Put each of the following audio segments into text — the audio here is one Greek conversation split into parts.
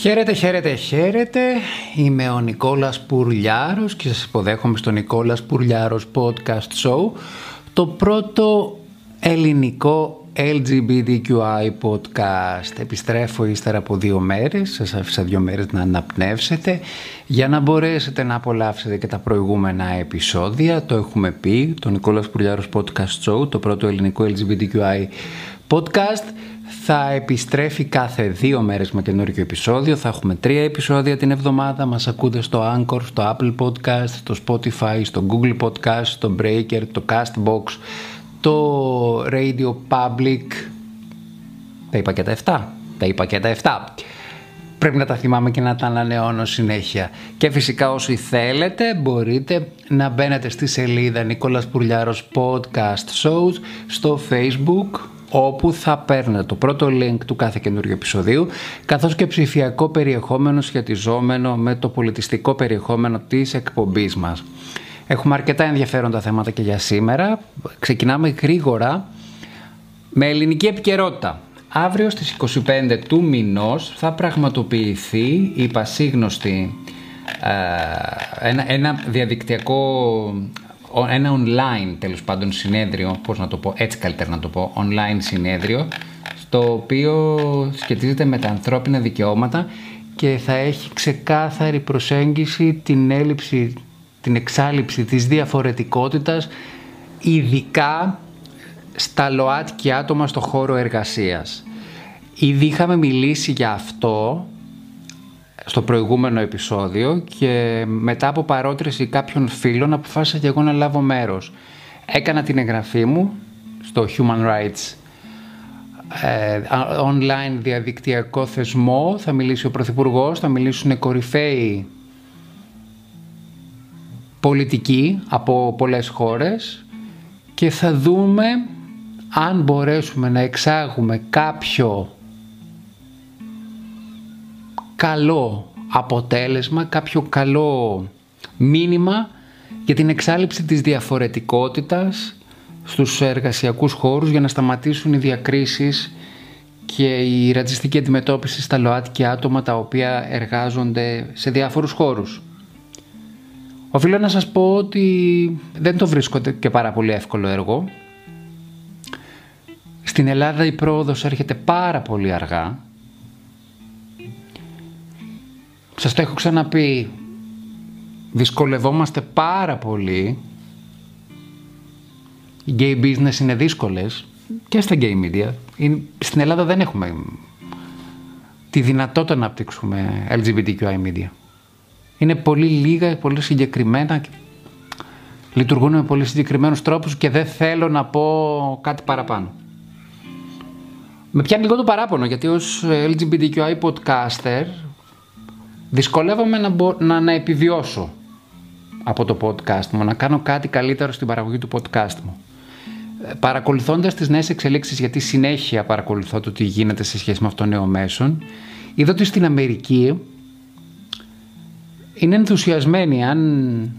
Χαίρετε, χαίρετε, χαίρετε. Είμαι ο Νικόλας Πουρλιάρος και σας υποδέχομαι στο Νικόλας Πουρλιάρος Podcast Show το πρώτο ελληνικό LGBTQI podcast. Επιστρέφω ύστερα από δύο μέρες, σας άφησα δύο μέρες να αναπνεύσετε για να μπορέσετε να απολαύσετε και τα προηγούμενα επεισόδια. Το έχουμε πει, το Νικόλας Πουρλιάρος Podcast Show, το πρώτο ελληνικό LGBTQI podcast θα επιστρέφει κάθε δύο μέρες με καινούργιο επεισόδιο. Θα έχουμε τρία επεισόδια την εβδομάδα. Μας ακούτε στο Anchor, στο Apple Podcast, στο Spotify, στο Google Podcast, στο Breaker, το Castbox, το Radio Public. Τα είπα και τα 7. Τα είπα και τα 7. Πρέπει να τα θυμάμαι και να τα ανανεώνω συνέχεια. Και φυσικά όσοι θέλετε μπορείτε να μπαίνετε στη σελίδα Νικόλας Πουρλιάρος Podcast Shows στο Facebook όπου θα παίρνετε το πρώτο link του κάθε καινούργιου επεισοδίου, καθώς και ψηφιακό περιεχόμενο σχετιζόμενο με το πολιτιστικό περιεχόμενο της εκπομπής μας. Έχουμε αρκετά ενδιαφέροντα θέματα και για σήμερα. Ξεκινάμε γρήγορα με ελληνική επικαιρότητα. Αύριο στις 25 του μηνός θα πραγματοποιηθεί η πασίγνωστη ε, ένα, ένα διαδικτυακό ένα online τέλος πάντων συνέδριο, πώς να το πω, έτσι καλύτερα να το πω, online συνέδριο, στο οποίο σχετίζεται με τα ανθρώπινα δικαιώματα και θα έχει ξεκάθαρη προσέγγιση την έλλειψη, την εξάλληψη της διαφορετικότητας, ειδικά στα ΛΟΑΤΚΙ άτομα στο χώρο εργασίας. Ήδη είχαμε μιλήσει για αυτό στο προηγούμενο επεισόδιο και μετά από παρότριση κάποιων φίλων αποφάσισα και εγώ να λάβω μέρος. Έκανα την εγγραφή μου στο Human Rights ε, online διαδικτυακό θεσμό, θα μιλήσει ο Πρωθυπουργός, θα μιλήσουν κορυφαίοι πολιτικοί από πολλές χώρες και θα δούμε αν μπορέσουμε να εξάγουμε κάποιο καλό αποτέλεσμα, κάποιο καλό μήνυμα για την εξάλληψη της διαφορετικότητας στους εργασιακούς χώρους για να σταματήσουν οι διακρίσεις και η ρατσιστική αντιμετώπιση στα ΛΟΑΤΚΙ άτομα τα οποία εργάζονται σε διάφορους χώρους. Οφείλω να σας πω ότι δεν το βρίσκω και πάρα πολύ εύκολο έργο. Στην Ελλάδα η πρόοδος έρχεται πάρα πολύ αργά Σας το έχω ξαναπεί, δυσκολευόμαστε πάρα πολύ. Οι gay business είναι δύσκολες και στα gay media. Στην Ελλάδα δεν έχουμε τη δυνατότητα να απτύξουμε LGBTQI media. Είναι πολύ λίγα, πολύ συγκεκριμένα λειτουργούν με πολύ συγκεκριμένους τρόπους και δεν θέλω να πω κάτι παραπάνω. Με πιάνει λίγο το παράπονο γιατί ως LGBTQI podcaster δυσκολεύομαι να, να, να επιβιώσω από το podcast μου, να κάνω κάτι καλύτερο στην παραγωγή του podcast μου. Ε, παρακολουθώντας τις νέες εξελίξεις, γιατί συνέχεια παρακολουθώ το τι γίνεται σε σχέση με αυτό το νέο μέσον, είδα ότι στην Αμερική είναι ενθουσιασμένοι αν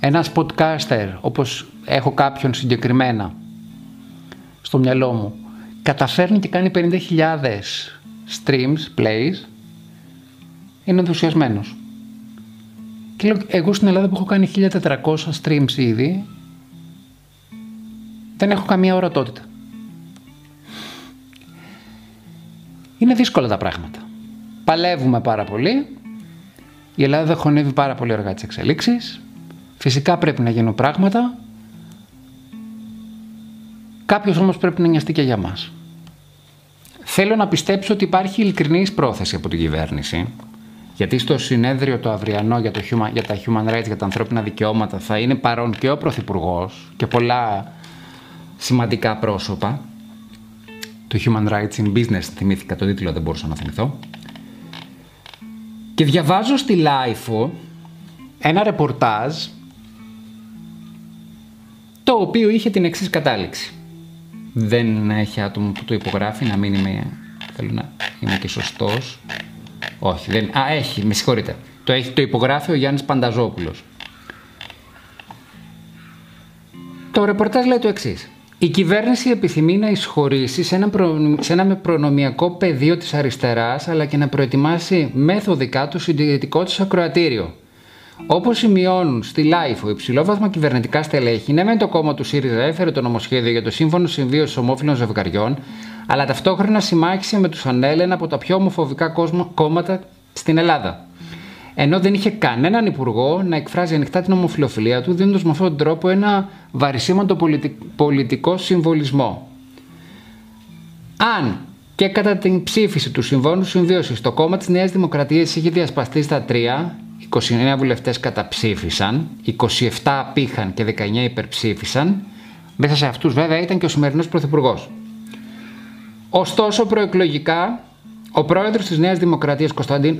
ένας podcaster, όπως έχω κάποιον συγκεκριμένα στο μυαλό μου, καταφέρνει και κάνει 50.000 streams, plays, είναι ενθουσιασμένος. Και λέω, εγώ στην Ελλάδα που έχω κάνει 1400 streams ήδη, δεν έχω καμία ορατότητα. Είναι δύσκολα τα πράγματα. Παλεύουμε πάρα πολύ. Η Ελλάδα χωνεύει πάρα πολύ αργά τις εξελίξεις. Φυσικά πρέπει να γίνουν πράγματα. Κάποιος όμως πρέπει να νοιαστεί και για μας. Θέλω να πιστέψω ότι υπάρχει ειλικρινής πρόθεση από την κυβέρνηση γιατί στο συνέδριο το αυριανό για, το human, για τα human rights, για τα ανθρώπινα δικαιώματα θα είναι παρόν και ο Πρωθυπουργός και πολλά σημαντικά πρόσωπα. Το Human Rights in Business, θυμήθηκα το τίτλο, δεν μπορούσα να θυμηθώ. Και διαβάζω στη LIFO ένα ρεπορτάζ το οποίο είχε την εξής κατάληξη. Δεν έχει άτομο που το υπογράφει, να μην είμαι, θέλω να είμαι και σωστός. Όχι, δεν. Α, έχει, με συγχωρείτε. Το, έχει, το υπογράφει ο Γιάννης Πανταζόπουλος. Το ρεπορτάζ λέει το εξής. Η κυβέρνηση επιθυμεί να εισχωρήσει σε ένα, σε ένα προνομιακό πεδίο της αριστεράς αλλά και να προετοιμάσει μεθοδικά το συντηρητικό της ακροατήριο. Όπως σημειώνουν στη LiFO υψηλόβαθμα κυβερνητικά στελέχη, ναι, μεν το κόμμα του ΣΥΡΙΖΑ έφερε το νομοσχέδιο για το σύμφωνο συμβίωσης ομόφυλων ζευγαριών, αλλά ταυτόχρονα συμμάχισε με τους ΑΝΕΛ, από τα πιο ομοφοβικά κόμματα στην Ελλάδα. Ενώ δεν είχε κανέναν υπουργό να εκφράζει ανοιχτά την ομοφυλοφιλία του, δίνοντας με αυτόν τον τρόπο ένα βαρυσήμαντο πολιτικό συμβολισμό. Αν και κατά την ψήφιση του Συμφώνου Συμβίωσης το κόμμα της Νέας Δημοκρατίας είχε διασπαστεί στα τρία, 29 βουλευτές καταψήφισαν, 27 απήχαν και 19 υπερψήφισαν. Μέσα σε αυτούς βέβαια ήταν και ο σημερινός Πρωθυπουργός. Ωστόσο, προεκλογικά, ο πρόεδρος της Νέας Δημοκρατίας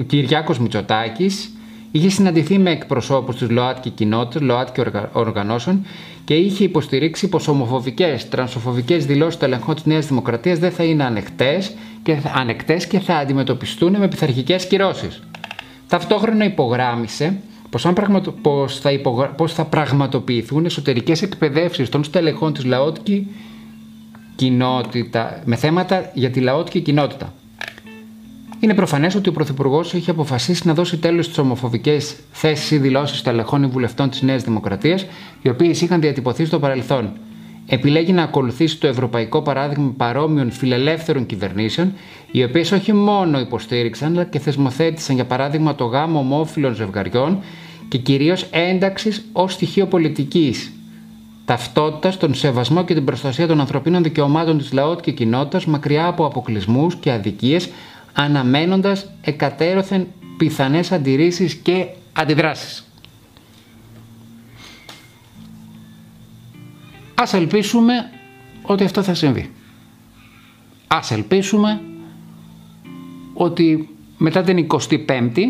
Κυριάκος Μητσοτάκης είχε συναντηθεί με εκπροσώπους της ΛΟΑΤΚΙ κοινότητας, ΛΟΑΤΚΙ οργανώσεων και είχε υποστηρίξει πως ομοφοβικές, τρανσοφοβικές δηλώσεις του ελεγχών της Νέας Δημοκρατίας δεν θα είναι ανεκτές και, ανεκτές και θα αντιμετωπιστούν με πειθαρχικές κυρώσεις. Ταυτόχρονα υπογράμμισε πως, αν πραγματο... πως, θα υπογρα... πως θα πραγματοποιηθούν εσωτερικές εκπαιδεύσεις των στελεχών της λαότικη κοινότητα, με θέματα για τη λαότικη κοινότητα. Είναι προφανές ότι ο Πρωθυπουργός έχει αποφασίσει να δώσει τέλος στις ομοφοβικές θέσεις ή δηλώσεις στελεχών ή βουλευτών της Νέας Δημοκρατίας, οι οποίες είχαν διατυπωθεί στο παρελθόν επιλέγει να ακολουθήσει το ευρωπαϊκό παράδειγμα παρόμοιων φιλελεύθερων κυβερνήσεων, οι οποίες όχι μόνο υποστήριξαν, αλλά και θεσμοθέτησαν για παράδειγμα το γάμο ομόφυλων ζευγαριών και κυρίως ένταξης ως στοιχείο πολιτικής. Ταυτότητας, τον σεβασμό και την προστασία των ανθρωπίνων δικαιωμάτων της λαότ και κοινότητας μακριά από αποκλεισμούς και αδικίες, αναμένοντας εκατέρωθεν πιθανές αντιρρήσεις και αντιδράσεις. Ας ελπίσουμε ότι αυτό θα συμβεί. Ας ελπίσουμε ότι μετά την 25η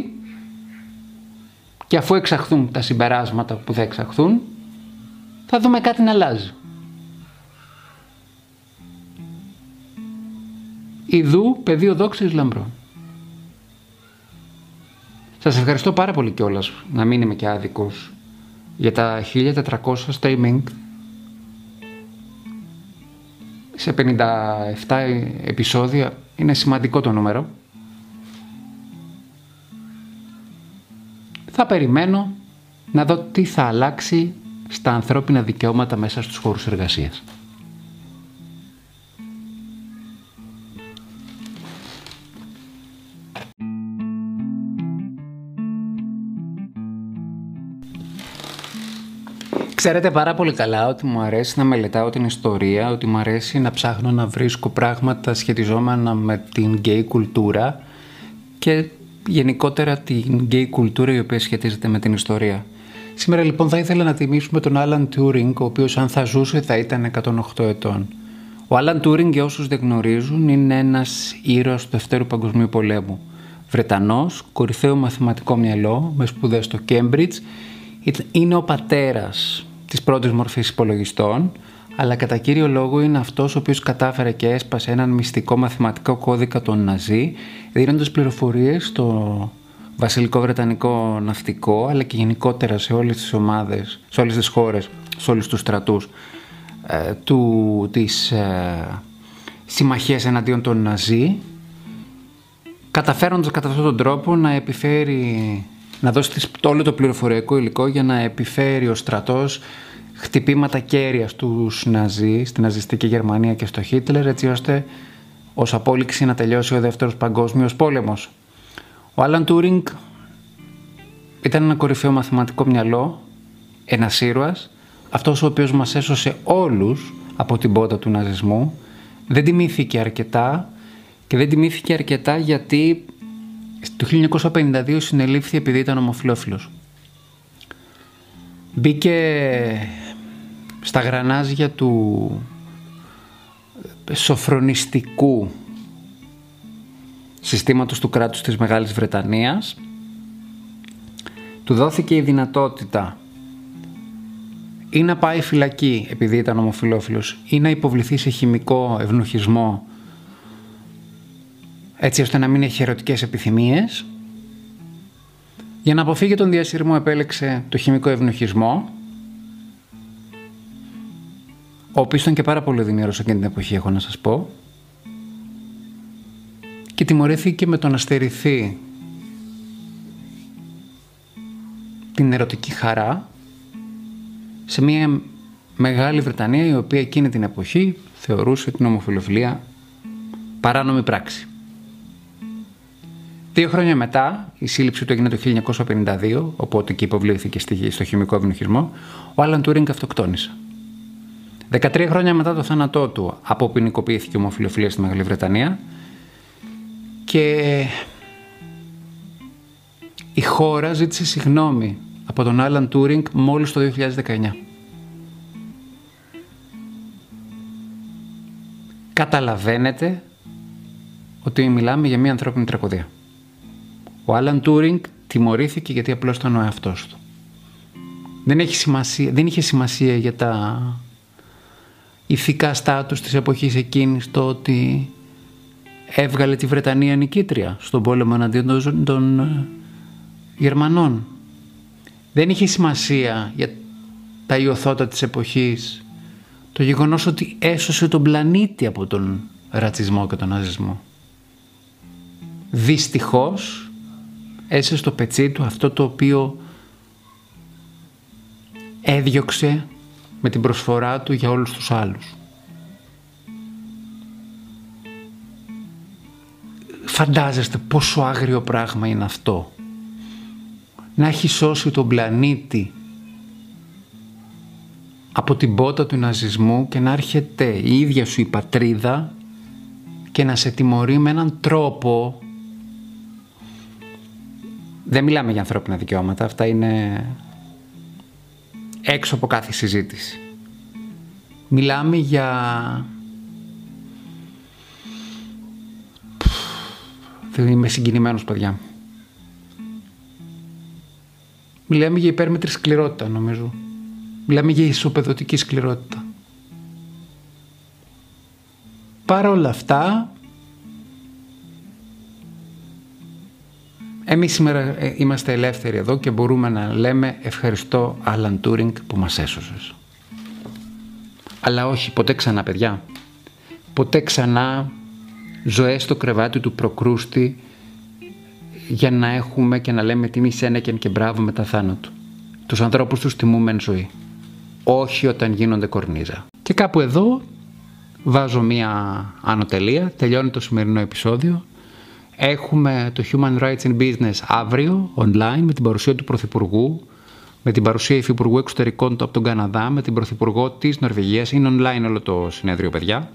και αφού εξαχθούν τα συμπεράσματα που θα εξαχθούν θα δούμε κάτι να αλλάζει. Ιδού πεδίο δόξης λαμπρό. Σας ευχαριστώ πάρα πολύ κιόλας να μην είμαι και άδικος για τα 1400 streaming σε 57 επεισόδια είναι σημαντικό το νούμερο. Θα περιμένω να δω τι θα αλλάξει στα ανθρώπινα δικαιώματα μέσα στους χώρους εργασίας. Ξέρετε πάρα πολύ καλά ότι μου αρέσει να μελετάω την ιστορία, ότι μου αρέσει να ψάχνω να βρίσκω πράγματα σχετιζόμενα με την γκέι κουλτούρα και γενικότερα την γκέι κουλτούρα η οποία σχετίζεται με την ιστορία. Σήμερα λοιπόν θα ήθελα να τιμήσουμε τον Άλαν Τούρινγκ, ο οποίος αν θα ζούσε θα ήταν 108 ετών. Ο Άλαν Τούρινγκ, για όσους δεν γνωρίζουν, είναι ένας ήρωας του Δευτέρου Παγκοσμίου Πολέμου. Βρετανός, κορυφαίο μαθηματικό μυαλό, με σπουδές στο Cambridge, είναι ο πατέρας της πρώτης μορφής υπολογιστών, αλλά κατά κύριο λόγο είναι αυτός ο οποίος κατάφερε και έσπασε έναν μυστικό μαθηματικό κώδικα των Ναζί, δίνοντας πληροφορίες στο βασιλικό βρετανικό ναυτικό, αλλά και γενικότερα σε όλες τις ομάδες, σε όλες τις χώρες, σε όλους τους στρατούς ε, του, της ε, συμμαχίας εναντίον των Ναζί, καταφέροντας κατά αυτόν τον τρόπο να επιφέρει να δώσει όλο το πληροφοριακό υλικό για να επιφέρει ο στρατός χτυπήματα κέρια στους Ναζί, στην ναζιστική Γερμανία και στο Χίτλερ, έτσι ώστε ως απόλυξη να τελειώσει ο δεύτερος παγκόσμιος πόλεμος. Ο Άλαν Τούρινγκ ήταν ένα κορυφαίο μαθηματικό μυαλό, ένας ήρωας, αυτός ο οποίος μας έσωσε όλους από την πότα του ναζισμού, δεν τιμήθηκε αρκετά και δεν τιμήθηκε αρκετά γιατί το 1952 συνελήφθη επειδή ήταν ομοφιλόφιλος. Μπήκε στα γρανάζια του σοφρονιστικού συστήματος του κράτους της Μεγάλης Βρετανίας του δόθηκε η δυνατότητα ή να πάει φυλακή επειδή ήταν ομοφιλόφιλος ή να υποβληθεί σε χημικό ευνοχισμό έτσι ώστε να μην έχει ερωτικές επιθυμίες. Για να αποφύγει τον διασύρμο επέλεξε το χημικό ευνοχισμό. ο οποίος ήταν και πάρα πολύ οδυνηρός εκείνη την εποχή, έχω να σας πω, και τιμωρήθηκε με το να στερηθεί την ερωτική χαρά σε μια Μεγάλη Βρετανία η οποία εκείνη την εποχή θεωρούσε την ομοφιλοφιλία παράνομη πράξη. Δύο χρόνια μετά, η σύλληψη του έγινε το 1952, οπότε και υποβλήθηκε στο χημικό ευνοχισμό, ο Άλαν Τούρινγκ αυτοκτόνησε. 13 χρόνια μετά το θάνατό του αποποινικοποιήθηκε η ομοφιλοφιλία στη Μεγάλη Βρετανία και η χώρα ζήτησε συγγνώμη από τον Άλαν Τούρινγκ μόλις το 2019. Καταλαβαίνετε ότι μιλάμε για μια ανθρώπινη τραγωδία. Ο Άλαν Τούρινγκ τιμωρήθηκε γιατί απλώς ήταν ο εαυτός του. Δεν, έχει σημασία, δεν είχε σημασία για τα ηθικά στάτους της εποχής εκείνης το ότι έβγαλε τη Βρετανία νικήτρια στον πόλεμο εναντίον των ε, Γερμανών. Δεν είχε σημασία για τα ιωθώτα της εποχής το γεγονός ότι έσωσε τον πλανήτη από τον ρατσισμό και τον ναζισμό. Δυστυχώς έσαι στο πετσί του αυτό το οποίο έδιωξε με την προσφορά του για όλους τους άλλους. Φαντάζεστε πόσο άγριο πράγμα είναι αυτό. Να έχει σώσει τον πλανήτη από την πότα του ναζισμού και να έρχεται η ίδια σου η πατρίδα και να σε τιμωρεί με έναν τρόπο δεν μιλάμε για ανθρώπινα δικαιώματα, αυτά είναι έξω από κάθε συζήτηση. Μιλάμε για... Δεν είμαι συγκινημένος παιδιά. Μιλάμε για υπέρμετρη σκληρότητα νομίζω. Μιλάμε για ισοπεδωτική σκληρότητα. Παρ' όλα αυτά, εμείς σήμερα ε, είμαστε ελεύθεροι εδώ και μπορούμε να λέμε ευχαριστώ Άλαν Τούρινγκ που μας έσωσες. Αλλά όχι, ποτέ ξανά παιδιά. Ποτέ ξανά ζωές στο κρεβάτι του προκρούστη για να έχουμε και να λέμε τιμή σένεκεν και μπράβο μετά θάνατο. Τους ανθρώπους τους τιμούμε εν ζωή όχι όταν γίνονται κορνίζα. Και κάπου εδώ βάζω μία ανωτελεία, τελειώνει το σημερινό επεισόδιο. Έχουμε το Human Rights in Business αύριο, online, με την παρουσία του Πρωθυπουργού, με την παρουσία Υφυπουργού Εξωτερικών του από τον Καναδά, με την Πρωθυπουργό της Νορβηγίας. Είναι online όλο το συνέδριο, παιδιά.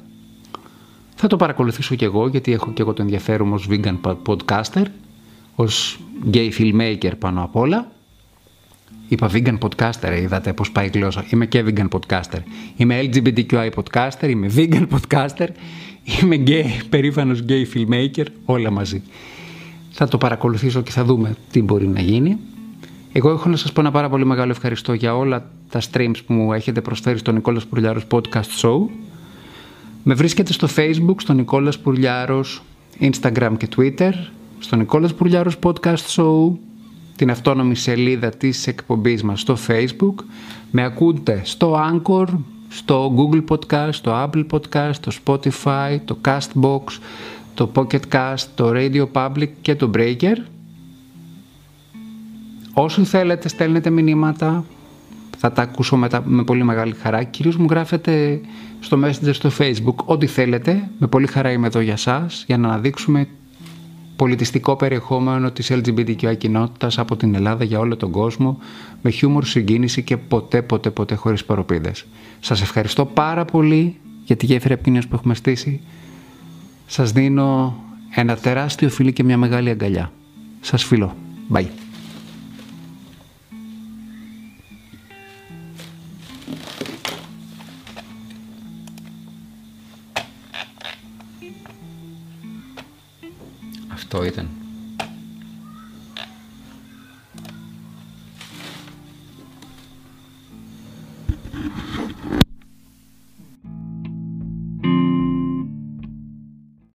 Θα το παρακολουθήσω κι εγώ, γιατί έχω κι εγώ το ενδιαφέρον μου ως vegan podcaster, ως gay filmmaker πάνω απ' όλα. Είπα vegan podcaster, είδατε πώς πάει η γλώσσα. Είμαι και vegan podcaster. Είμαι LGBTQI podcaster, είμαι vegan podcaster, είμαι gay, περήφανος gay filmmaker, όλα μαζί. Θα το παρακολουθήσω και θα δούμε τι μπορεί να γίνει. Εγώ έχω να σας πω ένα πάρα πολύ μεγάλο ευχαριστώ για όλα τα streams που μου έχετε προσφέρει στο Νικόλας Πουρλιάρος Podcast Show. Με βρίσκεται στο Facebook, στο Νικόλας Πουρλιάρος, Instagram και Twitter, στο Νικόλας Πουρλιάρος Podcast Show, την αυτόνομη σελίδα της εκπομπής μας στο Facebook. Με ακούτε στο Anchor, στο Google Podcast, στο Apple Podcast, το Spotify, το Castbox, το Pocket Cast, το Radio Public και το Breaker. Όσοι θέλετε στέλνετε μηνύματα, θα τα ακούσω με, με πολύ μεγάλη χαρά. Κυρίως μου γράφετε στο Messenger στο Facebook ό,τι θέλετε. Με πολύ χαρά είμαι εδώ για σας, για να αναδείξουμε πολιτιστικό περιεχόμενο της LGBTQI κοινότητας από την Ελλάδα για όλο τον κόσμο με χιούμορ, συγκίνηση και ποτέ ποτέ ποτέ χωρίς παροπίδες. Σας ευχαριστώ πάρα πολύ για τη γέφυρα επικοινωνίας που έχουμε στήσει. Σας δίνω ένα τεράστιο φιλί και μια μεγάλη αγκαλιά. Σας φιλώ. Bye. Αυτό ήταν.